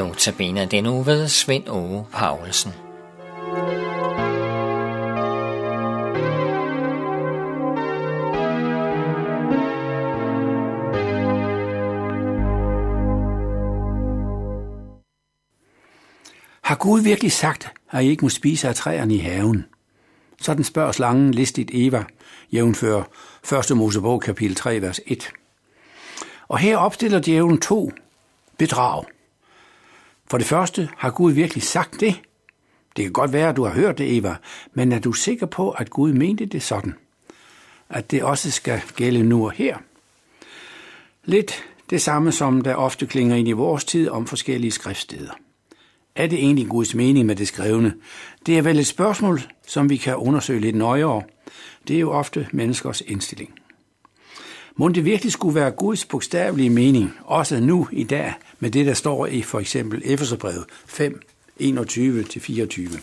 Notabene den uge ved Svend Ove Paulsen. Har Gud virkelig sagt, at I ikke må spise af træerne i haven? Sådan spørger slangen listigt Eva, jævnfører 1. Mosebog kapitel 3, vers 1. Og her opstiller djævlen to bedrag. For det første, har Gud virkelig sagt det? Det kan godt være, at du har hørt det, Eva, men er du sikker på, at Gud mente det sådan? At det også skal gælde nu og her? Lidt det samme, som der ofte klinger ind i vores tid om forskellige skriftsteder. Er det egentlig Guds mening med det skrevne? Det er vel et spørgsmål, som vi kan undersøge lidt nøjere. Det er jo ofte menneskers indstilling. Må det virkelig skulle være Guds bogstavelige mening, også nu i dag, med det, der står i for eksempel Efeserbrevet 5, 21-24.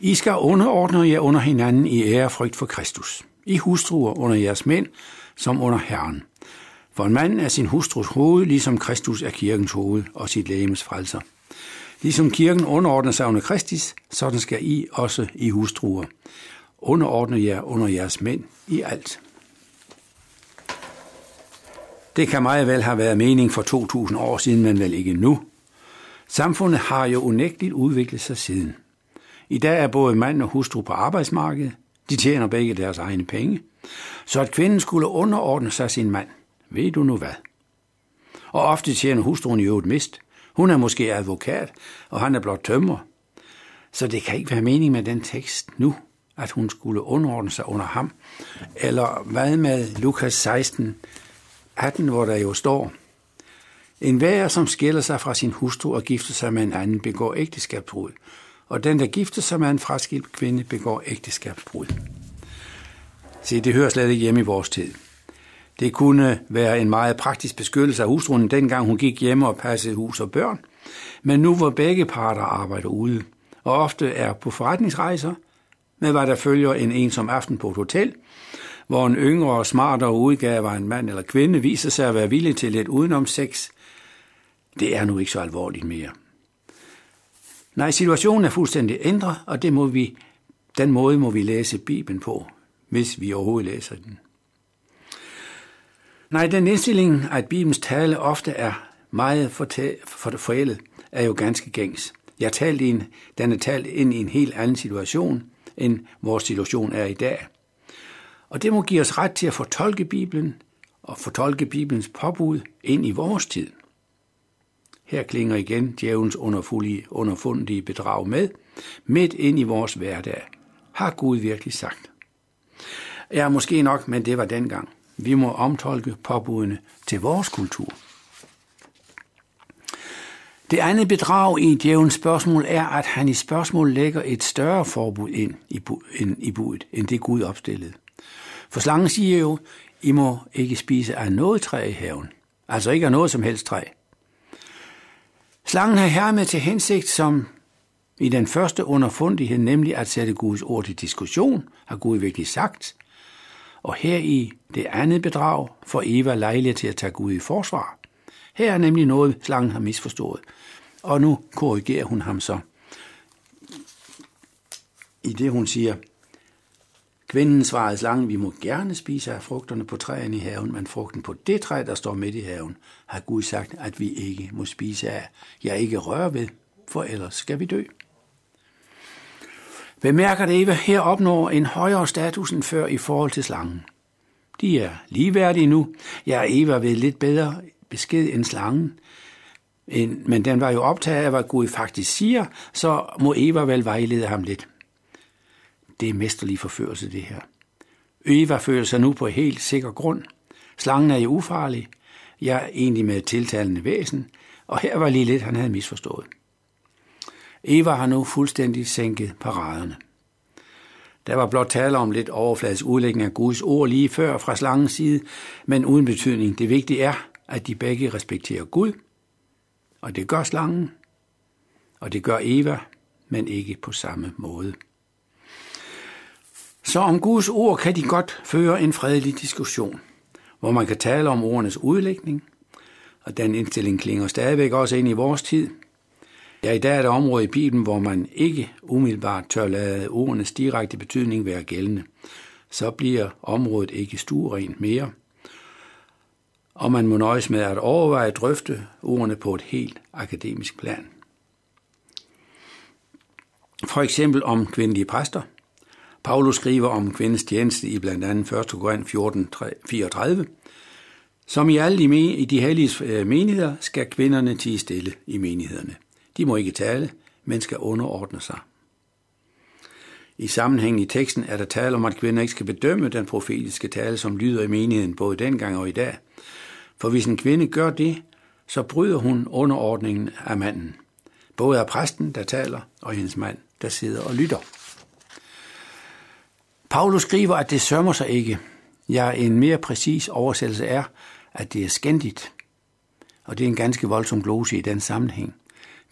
I skal underordne jer under hinanden i ærefrygt for Kristus. I hustruer under jeres mænd, som under Herren. For en mand er sin hustrus hoved, ligesom Kristus er kirkens hoved og sit lægemes frelser. Ligesom kirken underordner sig under Kristus, sådan skal I også i hustruer. Underordne jer under jeres mænd i alt. Det kan meget vel have været mening for 2000 år siden, men vel ikke nu. Samfundet har jo unægteligt udviklet sig siden. I dag er både mand og hustru på arbejdsmarkedet. De tjener begge deres egne penge. Så at kvinden skulle underordne sig sin mand, ved du nu hvad? Og ofte tjener hustruen i øvrigt mist. Hun er måske advokat, og han er blot tømmer. Så det kan ikke være mening med den tekst nu, at hun skulle underordne sig under ham. Eller hvad med Lukas 16, 18, hvor der jo står, en hver, som skiller sig fra sin hustru og gifter sig med en anden, begår ægteskabsbrud. Og den, der gifter sig med en fraskilt kvinde, begår ægteskabsbrud. Se, det hører slet ikke hjemme i vores tid. Det kunne være en meget praktisk beskyttelse af hustruen, dengang hun gik hjemme og passede hus og børn. Men nu hvor begge parter arbejder ude, og ofte er på forretningsrejser, med hvad der følger en ensom aften på et hotel, hvor en yngre og smartere udgave af en mand eller kvinde viser sig at være villig til lidt udenom sex, det er nu ikke så alvorligt mere. Nej, situationen er fuldstændig ændret, og det må vi, den måde må vi læse Bibelen på, hvis vi overhovedet læser den. Nej, den indstilling, at Bibelens tale ofte er meget forældet, er jo ganske gængs. Jeg talt en, den er talt ind i en helt anden situation, end vores situation er i dag. Og det må give os ret til at fortolke Bibelen og fortolke Bibelens påbud ind i vores tid. Her klinger igen djævens underfundige bedrag med, midt ind i vores hverdag. Har Gud virkelig sagt? Ja, måske nok, men det var dengang. Vi må omtolke påbudene til vores kultur. Det andet bedrag i djævelens spørgsmål er, at han i spørgsmål lægger et større forbud ind i, bu- ind i budet, end det Gud opstillede. For slangen siger jo, I må ikke spise af noget træ i haven. Altså ikke af noget som helst træ. Slangen har hermed til hensigt, som i den første underfundighed, nemlig at sætte Guds ord i diskussion, har Gud virkelig sagt. Og her i det andet bedrag får Eva lejlighed til at tage Gud i forsvar. Her er nemlig noget, slangen har misforstået. Og nu korrigerer hun ham så. I det hun siger, Kvinden svarede slangen, vi må gerne spise af frugterne på træerne i haven, men frugten på det træ, der står midt i haven, har Gud sagt, at vi ikke må spise af. Jeg ikke rører ved, for ellers skal vi dø. Bemærker det Eva her opnår en højere status end før i forhold til slangen. De er ligeværdige nu. Ja, Eva ved lidt bedre besked end slangen. Men den var jo optaget af, hvad Gud faktisk siger, så må Eva vel vejlede ham lidt. Det er mesterlig forførelse, det her. Eva føler sig nu på helt sikker grund. Slangen er jo ufarlig. Jeg er egentlig med tiltalende væsen, og her var lige lidt, han havde misforstået. Eva har nu fuldstændig sænket paraderne. Der var blot tale om lidt overfladisk udlægning af Guds ord lige før fra slangens side, men uden betydning. Det vigtige er, at de begge respekterer Gud, og det gør slangen, og det gør Eva, men ikke på samme måde. Så om Guds ord kan de godt føre en fredelig diskussion. hvor man kan tale om ordenes udlægning, og den indstilling klinger stadigvæk også ind i vores tid. Ja, i dag er der område i Bibelen, hvor man ikke umiddelbart tør lade ordenes direkte betydning være gældende. Så bliver området ikke stuerent mere, og man må nøjes med at overveje at drøfte ordene på et helt akademisk plan. For eksempel om kvindelige præster. Paulus skriver om kvindens tjeneste i blandt andet 1. Korinth 14, 34. Som i alle de, i de hellige øh, menigheder skal kvinderne tige stille i menighederne. De må ikke tale, men skal underordne sig. I sammenhængen i teksten er der tale om, at kvinder ikke skal bedømme den profetiske tale, som lyder i menigheden både dengang og i dag. For hvis en kvinde gør det, så bryder hun underordningen af manden. Både af præsten, der taler, og hendes mand, der sidder og lytter. Paulus skriver, at det sørmer sig ikke. Ja, en mere præcis oversættelse er, at det er skændigt. Og det er en ganske voldsom glose i den sammenhæng.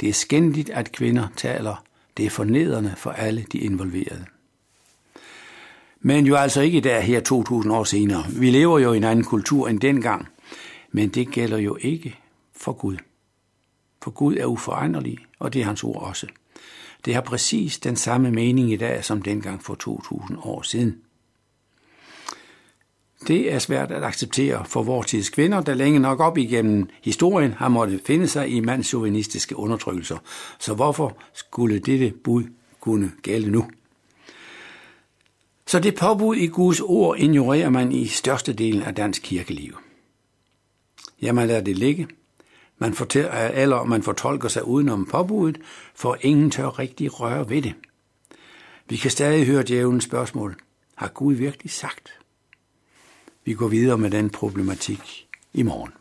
Det er skændigt, at kvinder taler. Det er fornedrende for alle de involverede. Men jo altså ikke der her 2000 år senere. Vi lever jo i en anden kultur end dengang. Men det gælder jo ikke for Gud. For Gud er uforanderlig, og det er hans ord også. Det har præcis den samme mening i dag som dengang for 2000 år siden. Det er svært at acceptere for vores tids kvinder, der længe nok op igennem historien har måttet finde sig i mandsjuvenistiske undertrykkelser. Så hvorfor skulle dette bud kunne gælde nu? Så det påbud i Guds ord ignorerer man i størstedelen af dansk kirkeliv. Ja, man lader det ligge. Man, fortæller, eller man fortolker sig udenom påbuddet, for ingen tør rigtig røre ved det. Vi kan stadig høre djævelens spørgsmål. Har Gud virkelig sagt? Vi går videre med den problematik i morgen.